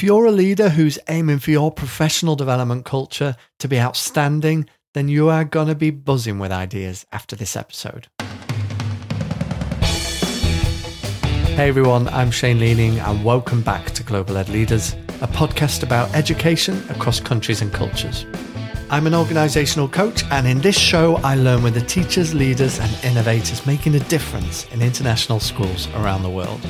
If you're a leader who's aiming for your professional development culture to be outstanding, then you are going to be buzzing with ideas after this episode. Hey everyone, I'm Shane Leaning, and welcome back to Global Ed Leaders, a podcast about education across countries and cultures. I'm an organizational coach, and in this show, I learn with the teachers, leaders, and innovators making a difference in international schools around the world.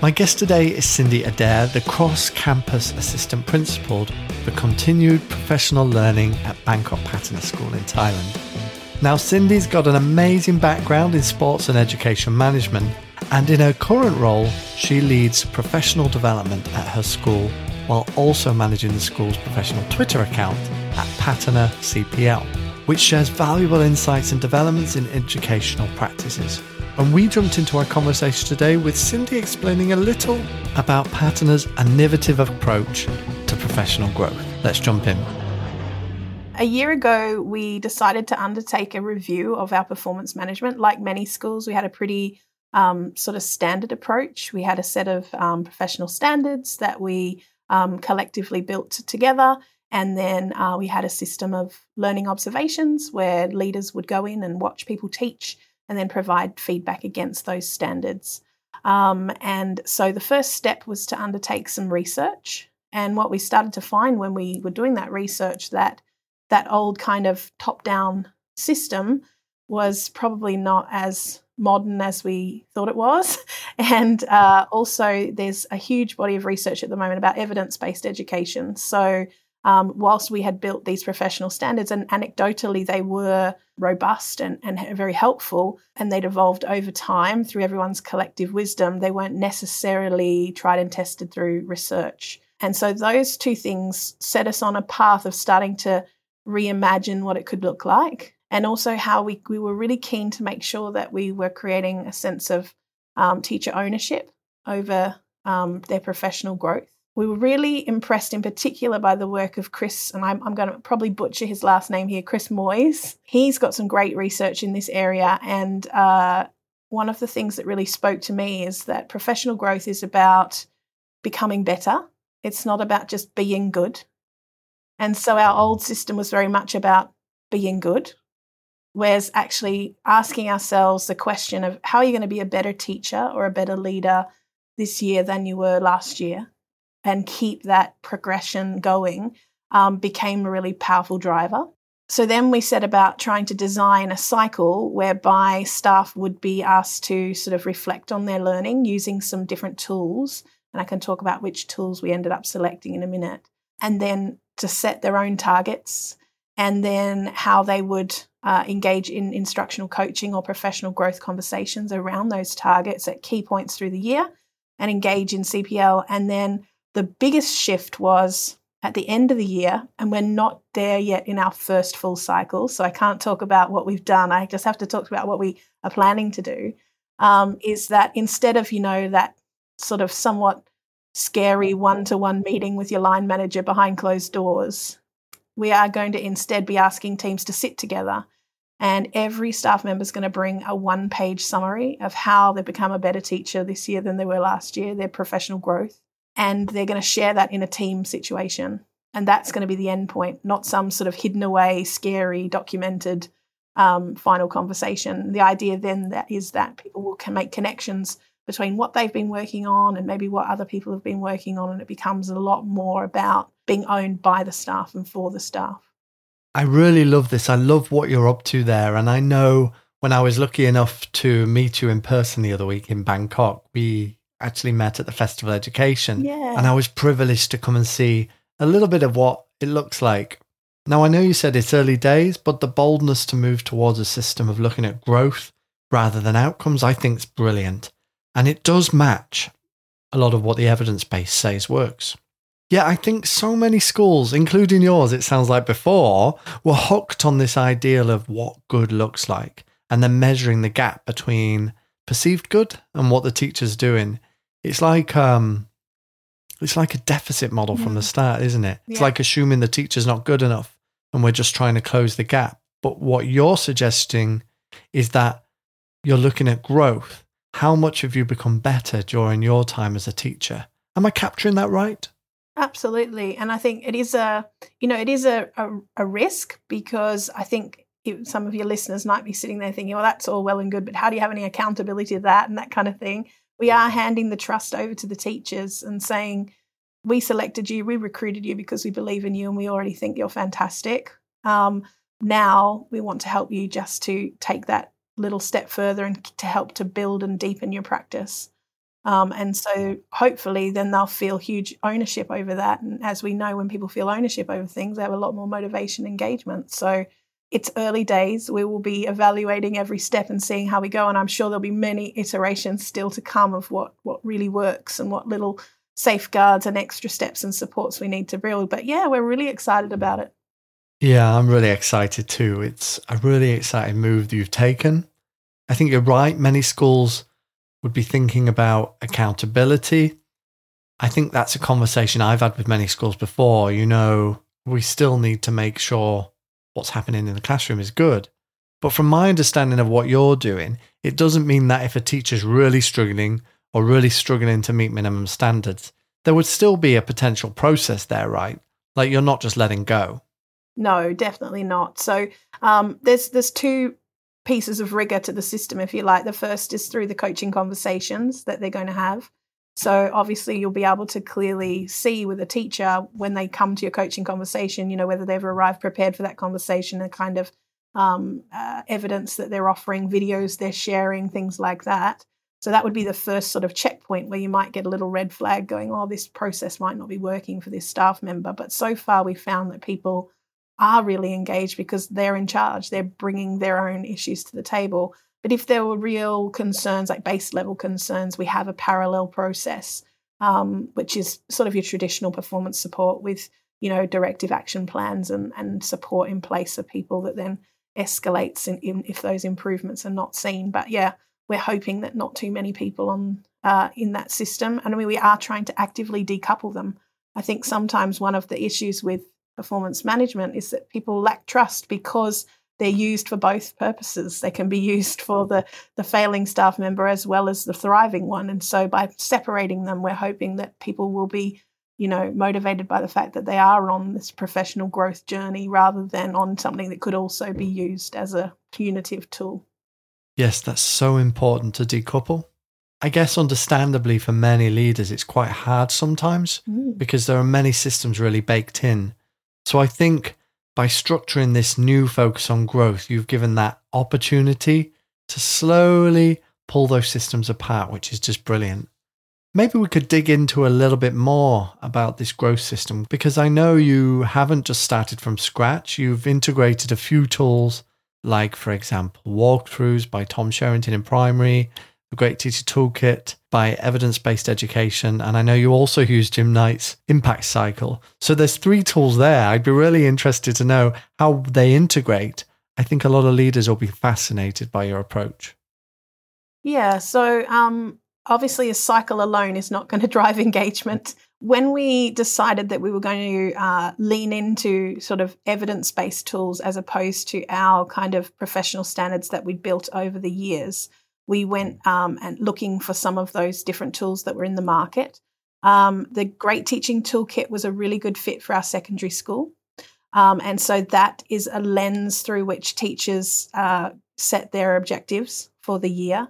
My guest today is Cindy Adair, the cross campus assistant principal for continued professional learning at Bangkok Patana School in Thailand. Now, Cindy's got an amazing background in sports and education management, and in her current role, she leads professional development at her school while also managing the school's professional Twitter account at Patana CPL, which shares valuable insights and developments in educational practices. And we jumped into our conversation today with Cindy explaining a little about Patana's innovative approach to professional growth. Let's jump in. A year ago, we decided to undertake a review of our performance management. Like many schools, we had a pretty um, sort of standard approach. We had a set of um, professional standards that we um, collectively built together. And then uh, we had a system of learning observations where leaders would go in and watch people teach and then provide feedback against those standards. Um, and so the first step was to undertake some research. And what we started to find when we were doing that research that that old kind of top-down system was probably not as modern as we thought it was. And uh, also, there's a huge body of research at the moment about evidence based education. So, um, whilst we had built these professional standards, and anecdotally they were robust and, and very helpful, and they'd evolved over time through everyone's collective wisdom, they weren't necessarily tried and tested through research. And so those two things set us on a path of starting to reimagine what it could look like, and also how we, we were really keen to make sure that we were creating a sense of um, teacher ownership over um, their professional growth we were really impressed in particular by the work of Chris, and I'm, I'm going to probably butcher his last name here, Chris Moyes. He's got some great research in this area. And uh, one of the things that really spoke to me is that professional growth is about becoming better, it's not about just being good. And so our old system was very much about being good, whereas actually asking ourselves the question of how are you going to be a better teacher or a better leader this year than you were last year? And keep that progression going um, became a really powerful driver. So then we set about trying to design a cycle whereby staff would be asked to sort of reflect on their learning using some different tools. And I can talk about which tools we ended up selecting in a minute. And then to set their own targets and then how they would uh, engage in instructional coaching or professional growth conversations around those targets at key points through the year and engage in CPL and then the biggest shift was at the end of the year, and we're not there yet in our first full cycle. So I can't talk about what we've done. I just have to talk about what we are planning to do. Um, is that instead of, you know, that sort of somewhat scary one to one meeting with your line manager behind closed doors, we are going to instead be asking teams to sit together. And every staff member is going to bring a one page summary of how they've become a better teacher this year than they were last year, their professional growth and they're going to share that in a team situation. And that's going to be the end point, not some sort of hidden away, scary, documented um, final conversation. The idea then that is that people will can make connections between what they've been working on and maybe what other people have been working on, and it becomes a lot more about being owned by the staff and for the staff. I really love this. I love what you're up to there, and I know when I was lucky enough to meet you in person the other week in Bangkok, we actually met at the Festival Education. Yeah. And I was privileged to come and see a little bit of what it looks like. Now, I know you said it's early days, but the boldness to move towards a system of looking at growth rather than outcomes, I think is brilliant. And it does match a lot of what the evidence base says works. Yeah, I think so many schools, including yours, it sounds like before, were hooked on this ideal of what good looks like and then measuring the gap between perceived good and what the teacher's doing it's like um, it's like a deficit model from the start, isn't it? It's Yeah. like assuming the teacher's not good enough and we're just trying to close the gap. But what you're suggesting is that you're looking at growth. How much have you become better during your time as a teacher? Am I capturing that right? Absolutely. And I think it is a, you know, it is a, a, a risk because I think some of your listeners might be sitting there thinking, well, that's all well and good, but how do you have any accountability to that and that kind of thing? We are handing the trust over to the teachers and saying, we selected you, we recruited you because we believe in you and we already think you're fantastic. Um, now we want to help you just to take that little step further and to help to build and deepen your practice. Um, and so hopefully then they'll feel huge ownership over that. And as we know, when people feel ownership over things, they have a lot more motivation engagement. So it's early days. We will be evaluating every step and seeing how we go. And I'm sure there'll be many iterations still to come of what what really works and what little safeguards and extra steps and supports we need to build. But yeah, we're really excited about it. Yeah, I'm really excited too. It's a really exciting move that you've taken. I think you're right. Many schools would be thinking about accountability. I think that's a conversation I've had with many schools before. You know, we still need to make sure what's happening in the classroom is good. But from my understanding of what you're doing, it doesn't mean that if a teacher's really struggling or really struggling to meet minimum standards, there would still be a potential process there, right? Like you're not just letting go. No, definitely not. So um, there's there's two pieces of rigor to the system, if you like. The first is through the coaching conversations that they're going to have. So obviously you'll be able to clearly see with a teacher when they come to your coaching conversation, you know, whether they've arrived prepared for that conversation and kind of um, uh, evidence that they're offering, videos they're sharing, things like that. So that would be the first sort of checkpoint where you might get a little red flag going, oh, this process might not be working for this staff member. But so far, we found that people are really engaged because they're in charge. They're bringing their own issues to the table. But if there were real concerns, like base level concerns, we have a parallel process, um, which is sort of your traditional performance support with, you know, directive action plans and, and support in place for people that then escalates in, in, if those improvements are not seen. But yeah, we're hoping that not too many people on uh, in that system, and I mean, we are trying to actively decouple them. I think sometimes one of the issues with performance management is that people lack trust because they're used for both purposes. They can be used for the, the failing staff member as well as the thriving one. And so by separating them, we're hoping that people will be, you know, motivated by the fact that they are on this professional growth journey rather than on something that could also be used as a punitive tool. Yes, that's so important to decouple. I guess understandably for many leaders, it's quite hard sometimes mm. because there are many systems really baked in so I think by structuring this new focus on growth, you've given that opportunity to slowly pull those systems apart, which is just brilliant. Maybe we could dig into a little bit more about this growth system because I know you haven't just started from scratch. You've integrated a few tools, like, for example, walkthroughs by Tom Sherrington in primary, the Great Teacher Toolkit by Evidence Based Education. And I know you also use Jim Knight's Impact Cycle. So there's three tools there. I'd be really interested to know how they integrate. I think a lot of leaders will be fascinated by your approach. Yeah. So um, obviously, a cycle alone is not going to drive engagement. When we decided that we were going to uh, lean into sort of evidence based tools as opposed to our kind of professional standards that we'd built over the years, we went um, and looking for some of those different tools that were in the market. Um, the Great Teaching Toolkit was a really good fit for our secondary school. Um, and so that is a lens through which teachers uh, set their objectives for the year.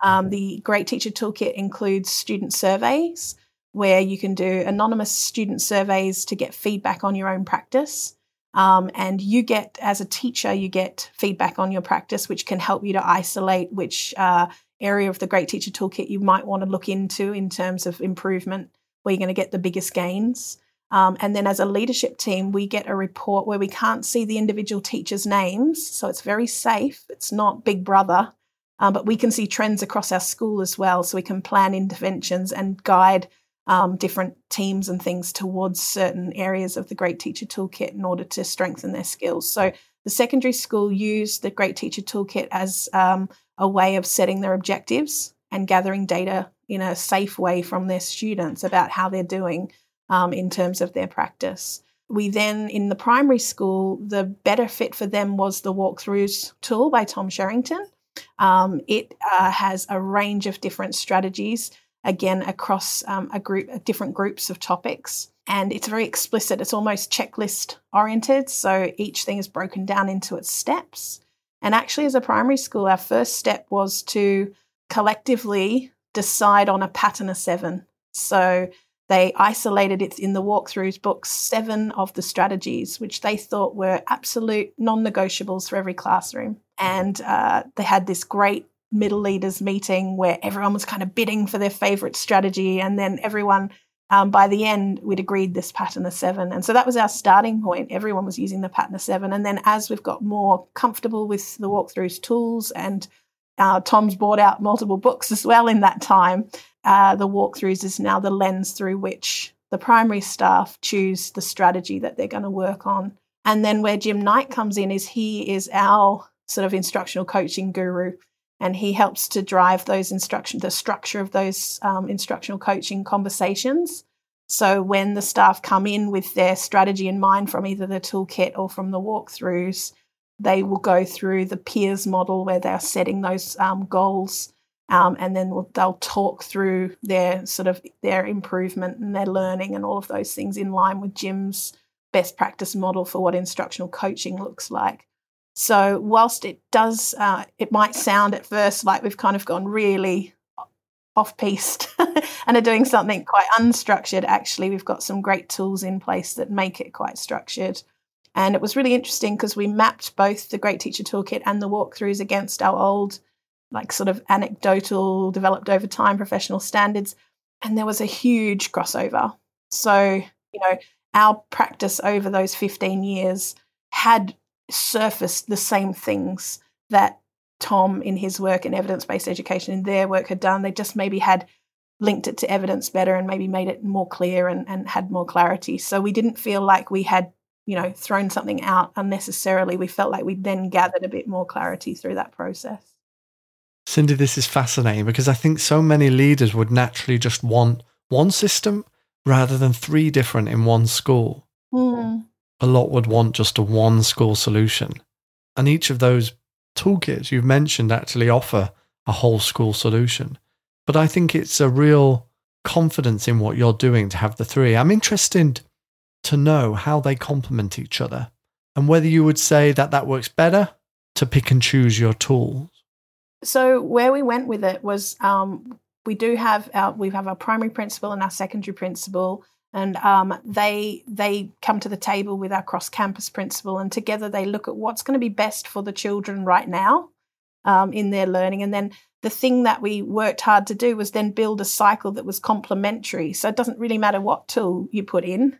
Um, the Great Teacher Toolkit includes student surveys where you can do anonymous student surveys to get feedback on your own practice. Um, and you get, as a teacher, you get feedback on your practice, which can help you to isolate which uh, area of the Great Teacher Toolkit you might want to look into in terms of improvement, where you're going to get the biggest gains. Um, and then as a leadership team, we get a report where we can't see the individual teachers' names. So it's very safe. It's not Big Brother, um, but we can see trends across our school as well. So we can plan interventions and guide um, different teams and things towards certain areas of the Great Teacher Toolkit in order to strengthen their skills. So the secondary school used the Great Teacher Toolkit as um, a way of setting their objectives and gathering data in a safe way from their students about how they're doing um, in terms of their practice. We then, in the primary school, the better fit for them was the walkthroughs tool by Tom Sherrington. Um, it uh, has a range of different strategies again across um, a group, different groups of topics. And it's very explicit. It's almost checklist oriented. So each thing is broken down into its steps. And actually, as a primary school, our first step was to collectively decide on a pattern of seven. So they isolated it in the walkthroughs book seven of the strategies, which they thought were absolute non negotiables for every classroom. And uh, they had this great middle leaders meeting where everyone was kind of bidding for their favorite strategy. And then everyone, um, by the end, we'd agreed this pattern of seven. And so that was our starting point. Everyone was using the pattern of seven. And then as we've got more comfortable with the walkthroughs tools and uh, Tom's bought out multiple books as well in that time uh, the walkthroughs is now the lens through which the primary staff choose the strategy that they're going to work on. And then where Jim Knight comes in is he is our sort of instructional coaching guru, and he helps to drive those instruction, the structure of those um, instructional coaching conversations. So when the staff come in with their strategy in mind from either the toolkit or from the walkthroughs, they will go through the PEERS model where they're setting those um, goals um, and then we'll, they'll talk through their sort of their improvement and their learning and all of those things in line with Jim's best practice model for what instructional coaching looks like. So whilst it does, uh, it might sound at first like we've kind of gone really off piste and are doing something quite unstructured. Actually, we've got some great tools in place that make it quite structured. And it was really interesting because we mapped both the Great Teacher Toolkit and the walkthroughs against our old like sort of anecdotal, developed over time professional standards. And there was a huge crossover. So, you know, our practice over those 15 years had surfaced the same things that Tom in his work in evidence based education in their work had done. They just maybe had linked it to evidence better and maybe made it more clear and, and had more clarity. So we didn't feel like we had, you know, thrown something out unnecessarily. We felt like we'd then gathered a bit more clarity through that process. Cindy, this is fascinating because I think so many leaders would naturally just want one system rather than three different in one school. Mm. A lot would want just a one school solution. And each of those toolkits you've mentioned actually offer a whole school solution. But I think it's a real confidence in what you're doing to have the three. I'm interested to know how they complement each other and whether you would say that that works better to pick and choose your tools so where we went with it was um, we do have our we have our primary principal and our secondary principal, and um, they they come to the table with our cross campus principal, and together they look at what's going to be best for the children right now um, in their learning, and then the thing that we worked hard to do was then build a cycle that was complementary. So it doesn't really matter what tool you put in.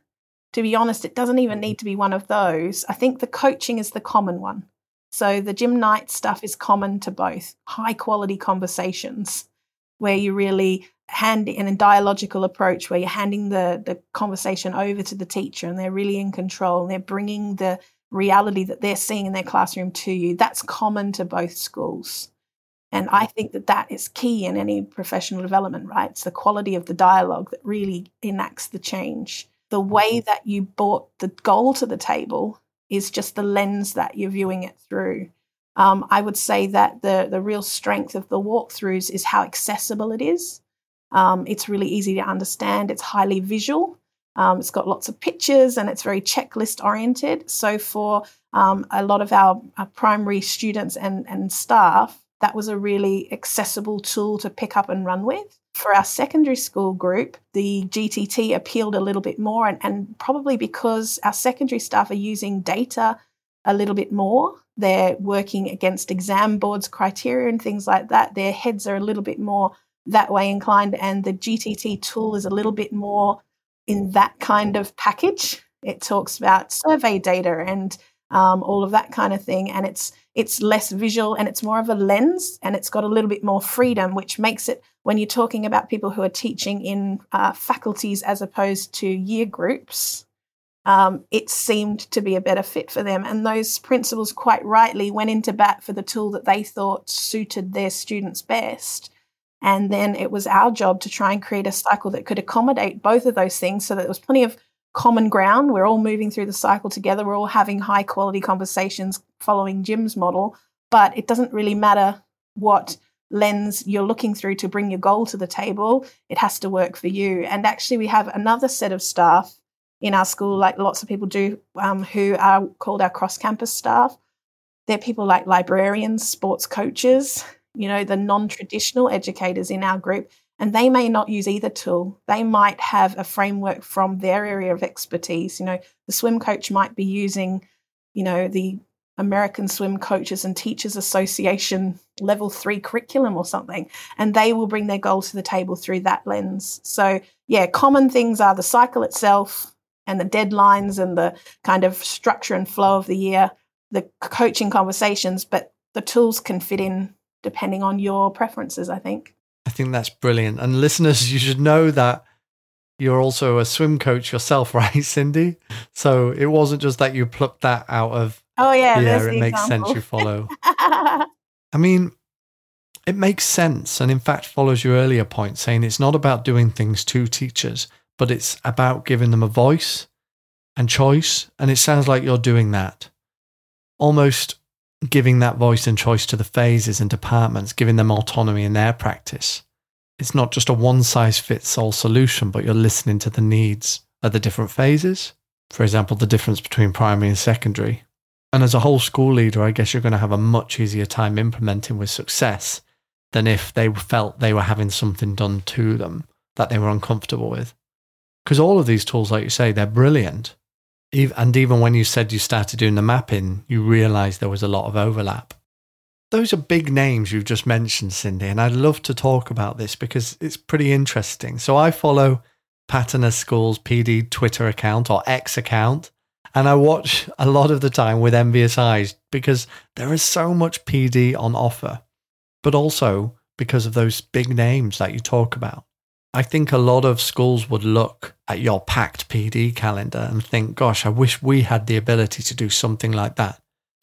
To be honest, it doesn't even need to be one of those. I think the coaching is the common one. So the Jim Knight stuff is common to both high quality conversations where you really hand in a dialogical approach where you're handing the, the conversation over to the teacher and they're really in control and they're bringing the reality that they're seeing in their classroom to you. That's common to both schools. And I think that that is key in any professional development, right? It's the quality of the dialogue that really enacts the change. The way that you brought the goal to the table is just the lens that you're viewing it through. Um, I would say that the the real strength of the walkthroughs is how accessible it is. Um, it's really easy to understand. It's highly visual. Um, it's got lots of pictures and it's very checklist oriented. So for um, a lot of our, our primary students and, and staff, that was a really accessible tool to pick up and run with. For our secondary school group, the GTT appealed a little bit more, and, and probably because our secondary staff are using data a little bit more. They're working against exam boards criteria and things like that. Their heads are a little bit more that way inclined, and the GTT tool is a little bit more in that kind of package. It talks about survey data and um, all of that kind of thing, and it's it's less visual and it's more of a lens and it's got a little bit more freedom, which makes it when you're talking about people who are teaching in uh, faculties as opposed to year groups. Um, it seemed to be a better fit for them. And those principals quite rightly went into bat for the tool that they thought suited their students best. And then it was our job to try and create a cycle that could accommodate both of those things so that there was plenty of common ground. We're all moving through the cycle together. We're all having high quality conversations following Jim's model, but it doesn't really matter what lens you're looking through to bring your goal to the table, it has to work for you. And actually, we have another set of staff in our school, like lots of people do, um, who are called our cross campus staff. They're people like librarians, sports coaches, you know, the non traditional educators in our group. And they may not use either tool. They might have a framework from their area of expertise. You know, the swim coach might be using, you know, the American Swim Coaches and Teachers Association level three curriculum or something, and they will bring their goals to the table through that lens. So, yeah, common things are the cycle itself and the deadlines and the kind of structure and flow of the year, the coaching conversations, but the tools can fit in depending on your preferences, I think. I think that's brilliant. And listeners, you should know that you're also a swim coach yourself, right, Cindy? So it wasn't just that you plucked that out of Oh yeah, yeah, it makes example. sense. You follow. I mean, it makes sense, and in fact follows your earlier point, saying it's not about doing things to teachers, but it's about giving them a voice and choice. And it sounds like you're doing that, almost giving that voice and choice to the phases and departments, giving them autonomy in their practice. It's not just a one size fits all solution, but you're listening to the needs of the different phases. For example, the difference between primary and secondary, and as a whole school leader, I guess you're going to have a much easier time implementing with success than if they felt they were having something done to them that they were uncomfortable with. Because all of these tools, like you say, they're brilliant. And even when you said you started doing the mapping, you realized there was a lot of overlap. Those are big names you've just mentioned, Cindy, and I'd love to talk about this because it's pretty interesting. So I follow Patana School's PD Twitter account or X account, and I watch a lot of the time with envious eyes because there is so much PD on offer, but also because of those big names that you talk about. I think a lot of schools would look at your packed PD calendar and think, gosh, I wish we had the ability to do something like that.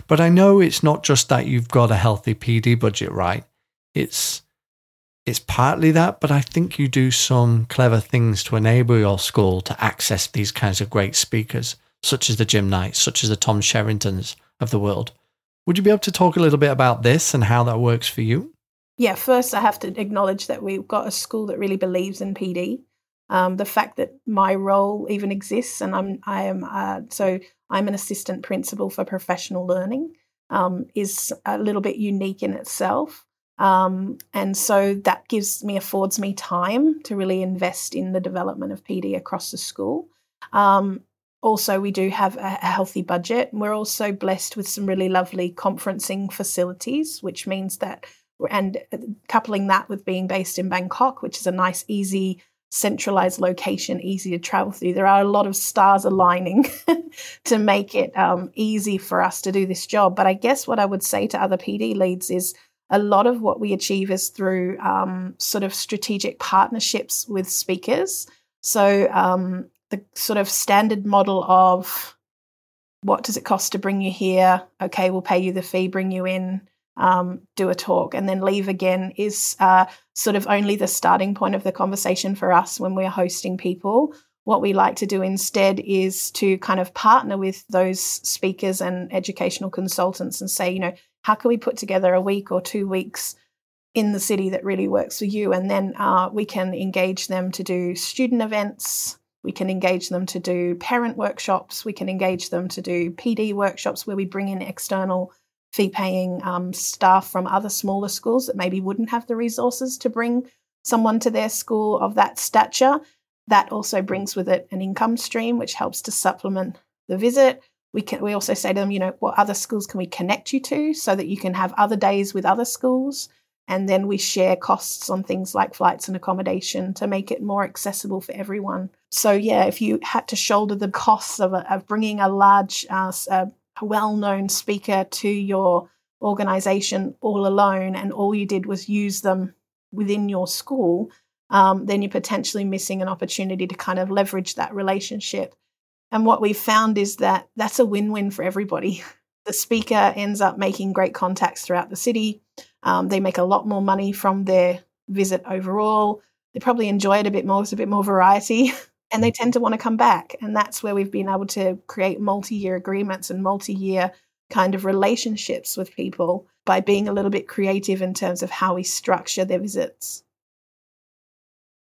But I know it's not just that you've got a healthy PD budget, right? It's it's partly that, but I think you do some clever things to enable your school to access these kinds of great speakers such as the Jim Knights, such as the Tom Sherringtons of the world. Would you be able to talk a little bit about this and how that works for you? Yeah, first I have to acknowledge that we've got a school that really believes in PD. Um, the fact that my role even exists, and I'm I am uh, so I'm an assistant principal for professional learning, um, is a little bit unique in itself. Um, and so that gives me affords me time to really invest in the development of PD across the school. Um, also, we do have a, healthy budget. We're also blessed with some really lovely conferencing facilities, which means that, and coupling that with being based in Bangkok, which is a nice, easy, centralized location, easy to travel through, there are a lot of stars aligning to make it um, easy for us to do this job. But I guess what I would say to other PD leads is a lot of what we achieve is through um, sort of strategic partnerships with speakers. So, um, the sort of standard model of what does it cost to bring you here? Okay, we'll pay you the fee, bring you in, um, do a talk, and then leave again is uh, sort of only the starting point of the conversation for us when we're hosting people. What we like to do instead is to kind of partner with those speakers and educational consultants and say, you know, how can we put together a week or two weeks in the city that really works for you? And then uh, we can engage them to do student events, we can engage them to do parent workshops. We can engage them to do PD workshops where we bring in external fee paying um, staff from other smaller schools that maybe wouldn't have the resources to bring someone to their school of that stature. That also brings with it an income stream, which helps to supplement the visit. We can we also say to them, you know, what other schools can we connect you to so that you can have other days with other schools and then we share costs on things like flights and accommodation to make it more accessible for everyone. So, yeah, if you had to shoulder the costs of, of bringing a large, uh, a well known speaker to your organization all alone, and all you did was use them within your school, um, then you're potentially missing an opportunity to kind of leverage that relationship. And what we've found is that that's a win win for everybody. The speaker ends up making great contacts throughout the city. Um, they make a lot more money from their visit overall. They probably enjoy it a bit more. It's a bit more variety. and they tend to want to come back. And that's where we've been able to create multi year agreements and multi year kind of relationships with people by being a little bit creative in terms of how we structure their visits.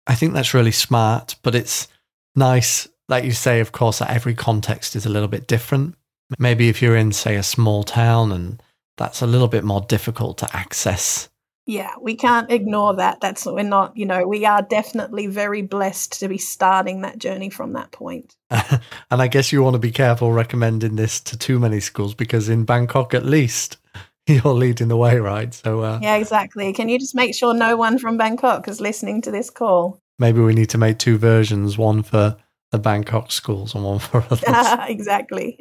I think that's really smart, but it's nice, like you say, of course, that every context is a little bit different. Maybe if you're in, say, a small town and that's a little bit more difficult to access. Yeah, we can't ignore that. That's we're not, you know, we are definitely very blessed to be starting that journey from that point. and I guess you want to be careful recommending this to too many schools because in Bangkok, at least, you're leading the way, right? So uh, yeah, exactly. Can you just make sure no one from Bangkok is listening to this call? Maybe we need to make two versions: one for the Bangkok schools and one for others. exactly.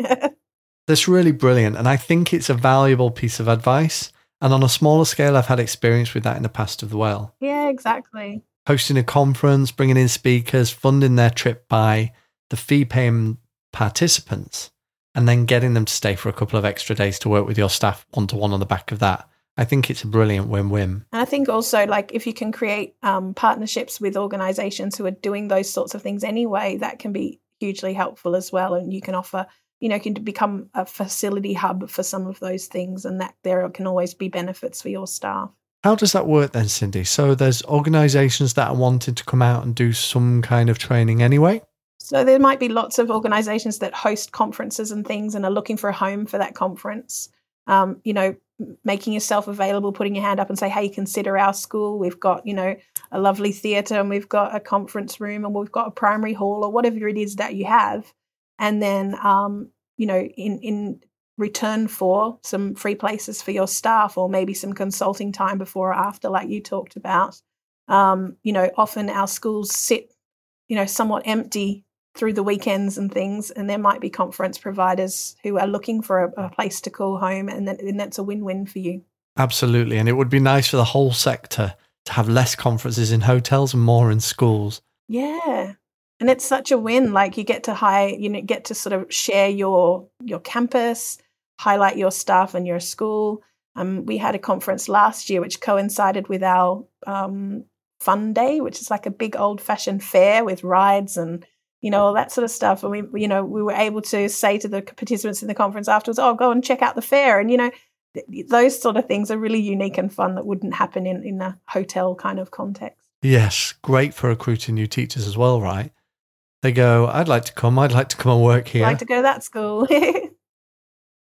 That's really brilliant, and I think it's a valuable piece of advice. And on a smaller scale, I've had experience with that in the past as well. Yeah, exactly. Hosting a conference, bringing in speakers, funding their trip by the fee paying participants and then getting them to stay for a couple of extra days to work with your staff one to one on the back of that. I think it's a brilliant win win. And I think also, like, if you can create um, partnerships with organizations who are doing those sorts of things anyway, that can be hugely helpful as well. And you can offer, you know, can become a facility hub for some of those things, and that there can always be benefits for your staff. How does that work then, Cindy? So there's organizations that are wanting to come out and do some kind of training anyway? So there might be lots of organizations that host conferences and things and are looking for a home for that conference. Um, you know, making yourself available, putting your hand up and say, hey, consider our school. We've got, you know, a lovely theatre and we've got a conference room and we've got a primary hall or whatever it is that you have. And then, um, you know, in, in return for some free places for your staff or maybe some consulting time before or after, like you talked about. Um, you know, often our schools sit, you know, somewhat empty through the weekends and things. And there might be conference providers who are looking for a, a place to call home, and, then, and that's a win win for you. Absolutely. And it would be nice for the whole sector to have less conferences in hotels and more in schools. Yeah. And it's such a win. Like you get to high you know, get to sort of share your your campus, highlight your staff and your school. Um, we had a conference last year which coincided with our um, fun day, which is like a big old fashioned fair with rides and you know, all that sort of stuff. And we, you know, we were able to say to the participants in the conference afterwards, oh, go and check out the fair. And, you know, th- those sort of things are really unique and fun that wouldn't happen in, in a hotel kind of context. Yes, great for recruiting new teachers as well, right? They go, I'd like to come, I'd like to come and work here. I'd like to go to that school.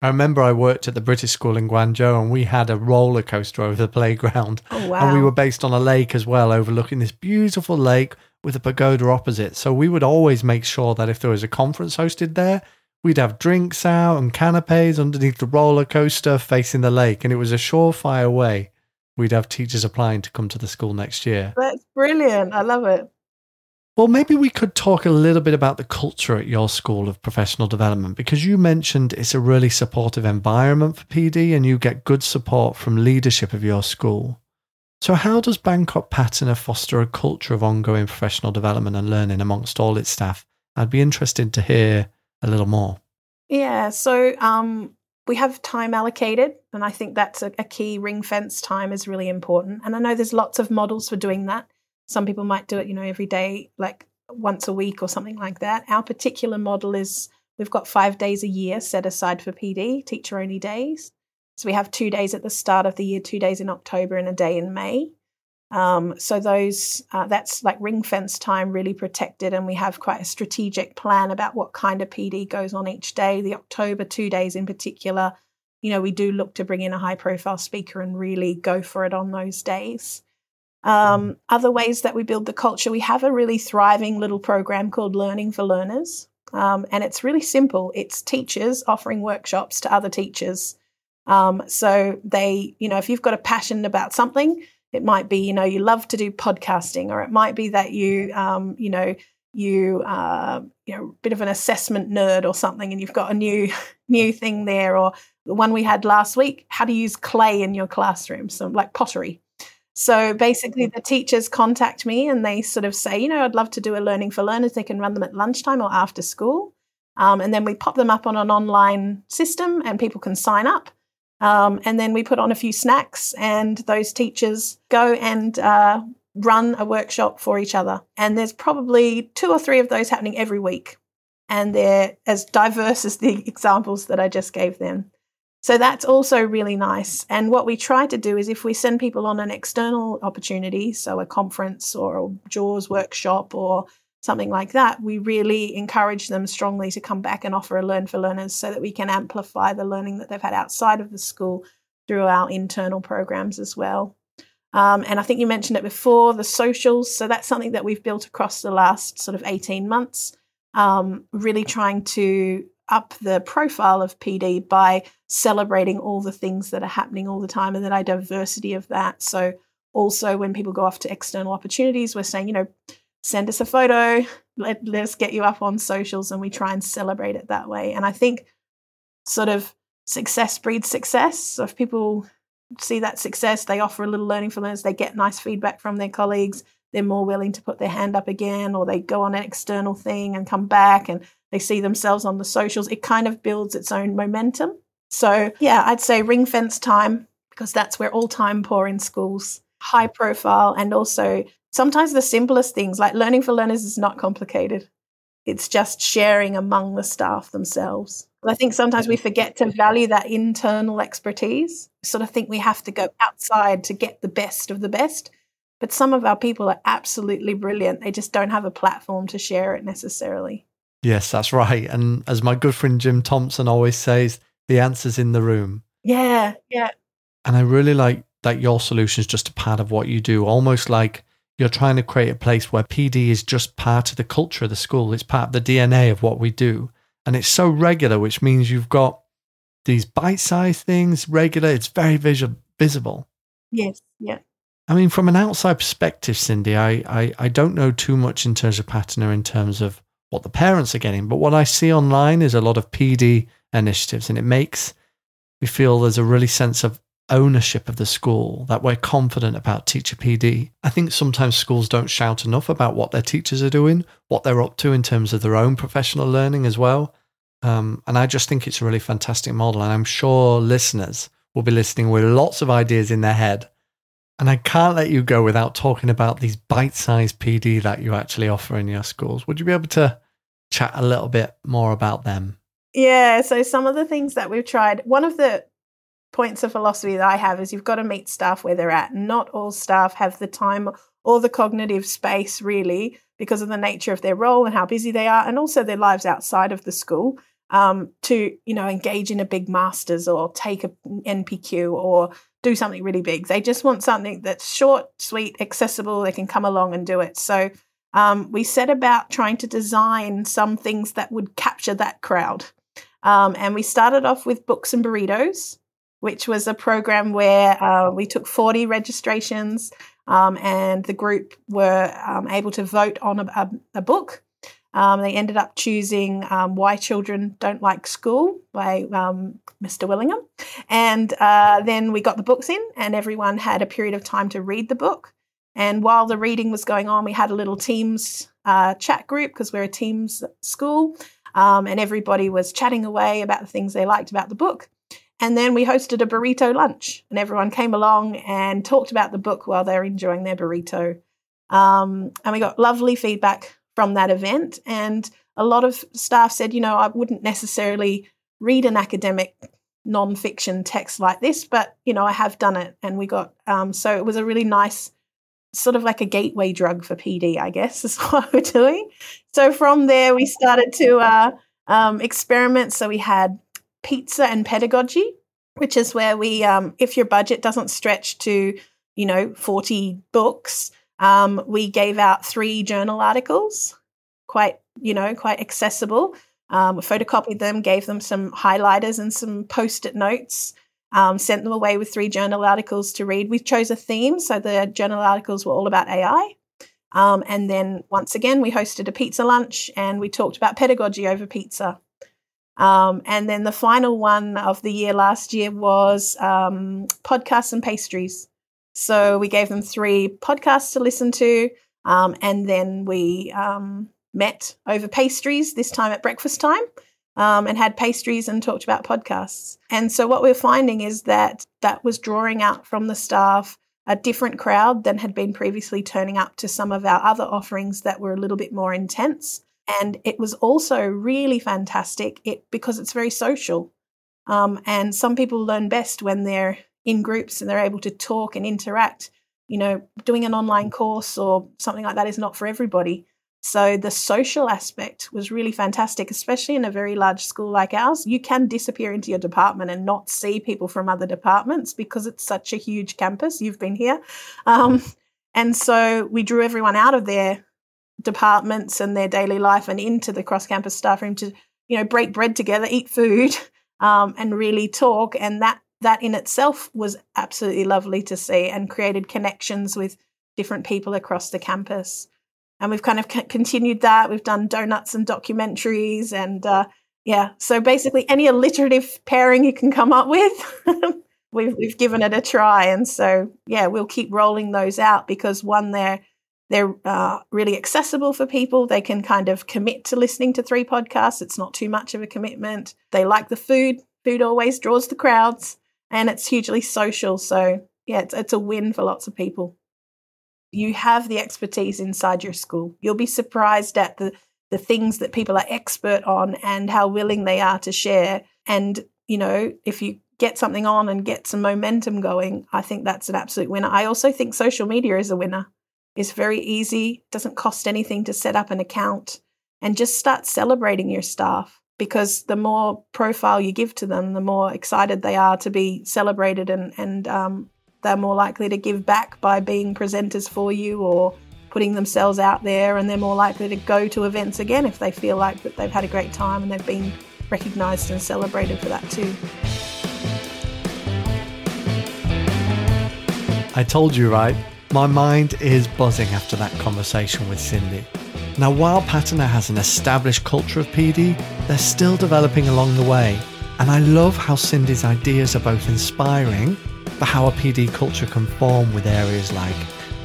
I remember I worked at the British school in Guangzhou and we had a roller coaster over the playground. Oh, wow. And we were based on a lake as well, overlooking this beautiful lake with a pagoda opposite. So we would always make sure that if there was a conference hosted there, we'd have drinks out and canapes underneath the roller coaster facing the lake. And it was a surefire way we'd have teachers applying to come to the school next year. That's brilliant. I love it. Well, maybe we could talk a little bit about the culture at your school of professional development because you mentioned it's a really supportive environment for PD and you get good support from leadership of your school. So, how does Bangkok Patana foster a culture of ongoing professional development and learning amongst all its staff? I'd be interested to hear a little more. Yeah, so um, we have time allocated, and I think that's a, a key. Ring fence time is really important, and I know there's lots of models for doing that. Some people might do it, you know, every day, like once a week or something like that. Our particular model is we've got five days a year set aside for PD, teacher only days. So we have two days at the start of the year, two days in October, and a day in May. Um, so those uh, that's like ring fence time, really protected, and we have quite a strategic plan about what kind of PD goes on each day. The October two days in particular, you know, we do look to bring in a high profile speaker and really go for it on those days. Um, other ways that we build the culture, we have a really thriving little program called Learning for Learners. Um, and it's really simple. It's teachers offering workshops to other teachers um, so they, you know, if you've got a passion about something, it might be, you know, you love to do podcasting, or it might be that you, um, you know, you, uh, you know, a bit of an assessment nerd or something, and you've got a new, new thing there, or the one we had last week, how to use clay in your classroom, so like pottery. So basically, the teachers contact me and they sort of say, you know, I'd love to do a learning for learners. They can run them at lunchtime or after school. Um, and then we pop them up on an online system and people can sign up. Um, and then we put on a few snacks, and those teachers go and uh, run a workshop for each other. And there's probably two or three of those happening every week. And they're as diverse as the examples that I just gave them. So that's also really nice. And what we try to do is if we send people on an external opportunity, so a conference or a JAWS workshop or something like that, we really encourage them strongly to come back and offer a Learn for Learners so that we can amplify the learning that they've had outside of the school through our internal programs as well. Um, and I think you mentioned it before the socials. So that's something that we've built across the last sort of 18 months, um, really trying to up the profile of PD by celebrating all the things that are happening all the time and the diversity of that. So also when people go off to external opportunities, we're saying, you know, send us a photo, let, let us get you up on socials, and we try and celebrate it that way. And I think sort of success breeds success. So if people see that success, they offer a little learning for learners, they get nice feedback from their colleagues, they're more willing to put their hand up again, or they go on an external thing and come back and they see themselves on the socials. It kind of builds its own momentum. So, yeah, I'd say ring fence time because that's where all time pour in schools, high profile, and also sometimes the simplest things like learning for learners is not complicated. It's just sharing among the staff themselves. I think sometimes we forget to value that internal expertise. Sort of think we have to go outside to get the best of the best. But some of our people are absolutely brilliant. They just don't have a platform to share it necessarily. Yes, that's right. And as my good friend Jim Thompson always says, the answer's in the room. Yeah, yeah. And I really like that your solution is just a part of what you do, almost like you're trying to create a place where PD is just part of the culture of the school. It's part of the DNA of what we do. And it's so regular, which means you've got these bite sized things regular. It's very visual, visible. Yes. Yeah. I mean, from an outside perspective, Cindy, I, I, I don't know too much in terms of Patana in terms of what the parents are getting. But what I see online is a lot of PD initiatives, and it makes me feel there's a really sense of ownership of the school, that we're confident about teacher PD. I think sometimes schools don't shout enough about what their teachers are doing, what they're up to in terms of their own professional learning as well. Um, and I just think it's a really fantastic model. And I'm sure listeners will be listening with lots of ideas in their head. And I can't let you go without talking about these bite sized PD that you actually offer in your schools. Would you be able to chat a little bit more about them? Yeah, so some of the things that we've tried, one of the points of philosophy that I have is you've got to meet staff where they're at. Not all staff have the time or the cognitive space, really, because of the nature of their role and how busy they are, and also their lives outside of the school. Um, to you know engage in a big masters or take a NPQ or do something really big. They just want something that's short, sweet, accessible. They can come along and do it. So um, we set about trying to design some things that would capture that crowd. Um, and we started off with books and burritos which was a program where uh, we took 40 registrations um, and the group were um, able to vote on a, a, a book. Um, they ended up choosing um, Why Children Don't Like School by um, Mr. Willingham. And uh, then we got the books in, and everyone had a period of time to read the book. And while the reading was going on, we had a little Teams uh, chat group because we're a Teams school. Um, and everybody was chatting away about the things they liked about the book. And then we hosted a burrito lunch, and everyone came along and talked about the book while they were enjoying their burrito. Um, and we got lovely feedback from that event. And a lot of staff said, you know, I wouldn't necessarily read an academic non-fiction text like this, but you know, I have done it. And we got um, so it was a really nice sort of like a gateway drug for PD, I guess, is what we're doing. So from there, we started to uh, um, experiment. So we had pizza and pedagogy, which is where we, um, if your budget doesn't stretch to, you know, 40 books, um, we gave out three journal articles, quite, you know, quite accessible. Um, photocopied them, gave them some highlighters and some post it notes, um, sent them away with three journal articles to read. We chose a theme, so the journal articles were all about AI. Um, and then once again, we hosted a pizza lunch and we talked about pedagogy over pizza. Um, and then the final one of the year last year was um, podcasts and pastries. So we gave them three podcasts to listen to, um, and then we um, met over pastries this time at breakfast time. Um, and had pastries and talked about podcasts. And so what we're finding is that that was drawing out from the staff a different crowd than had been previously turning up to some of our other offerings that were a little bit more intense. And it was also really fantastic it, because it's very social. Um, and some people learn best when they're in groups and they're able to talk and interact. You know, doing an online course or something like that is not for everybody. So the social aspect was really fantastic, especially in a very large school like ours. You can disappear into your department and not see people from other departments because it's such a huge campus. You've been here. Um, and so we drew everyone out of their departments and their daily life and into the cross campus staff room to, you know, break bread together, eat food, um, and really talk. And that that in itself was absolutely lovely to see and created connections with different people across the campus and we've kind of c- continued that. We've done donuts and documentaries, and uh, yeah, so basically any alliterative pairing you can come up with, we've we've given it a try, and so yeah, we'll keep rolling those out because one, they're they're uh, really accessible for people. They can kind of commit to listening to three podcasts. It's not too much of a commitment. They like the food. Food always draws the crowds, and it's hugely social. So yeah, it's it's a win for lots of people you have the expertise inside your school. You'll be surprised at the the things that people are expert on and how willing they are to share. And, you know, if you get something on and get some momentum going, I think that's an absolute winner. I also think social media is a winner. It's very easy, doesn't cost anything to set up an account and just start celebrating your staff because the more profile you give to them, the more excited they are to be celebrated and, and um, they're more likely to give back by being presenters for you or putting themselves out there and they're more likely to go to events again if they feel like that they've had a great time and they've been recognized and celebrated for that too. I told you right. My mind is buzzing after that conversation with Cindy. Now, while Patana has an established culture of PD, they're still developing along the way. And I love how Cindy's ideas are both inspiring for how a PD culture can form with areas like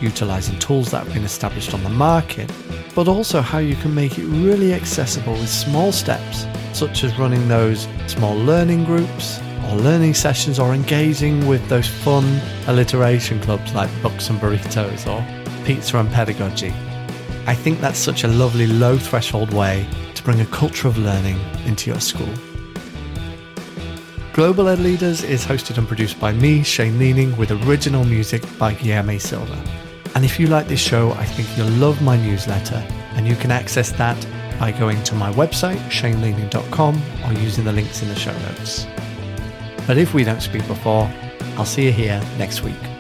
utilising tools that have been established on the market, but also how you can make it really accessible with small steps, such as running those small learning groups or learning sessions or engaging with those fun alliteration clubs like Books and Burritos or Pizza and Pedagogy. I think that's such a lovely low threshold way to bring a culture of learning into your school. Global Ed Leaders is hosted and produced by me, Shane Leaning, with original music by Guillermo Silva. And if you like this show, I think you'll love my newsletter, and you can access that by going to my website, shaneleaning.com, or using the links in the show notes. But if we don't speak before, I'll see you here next week.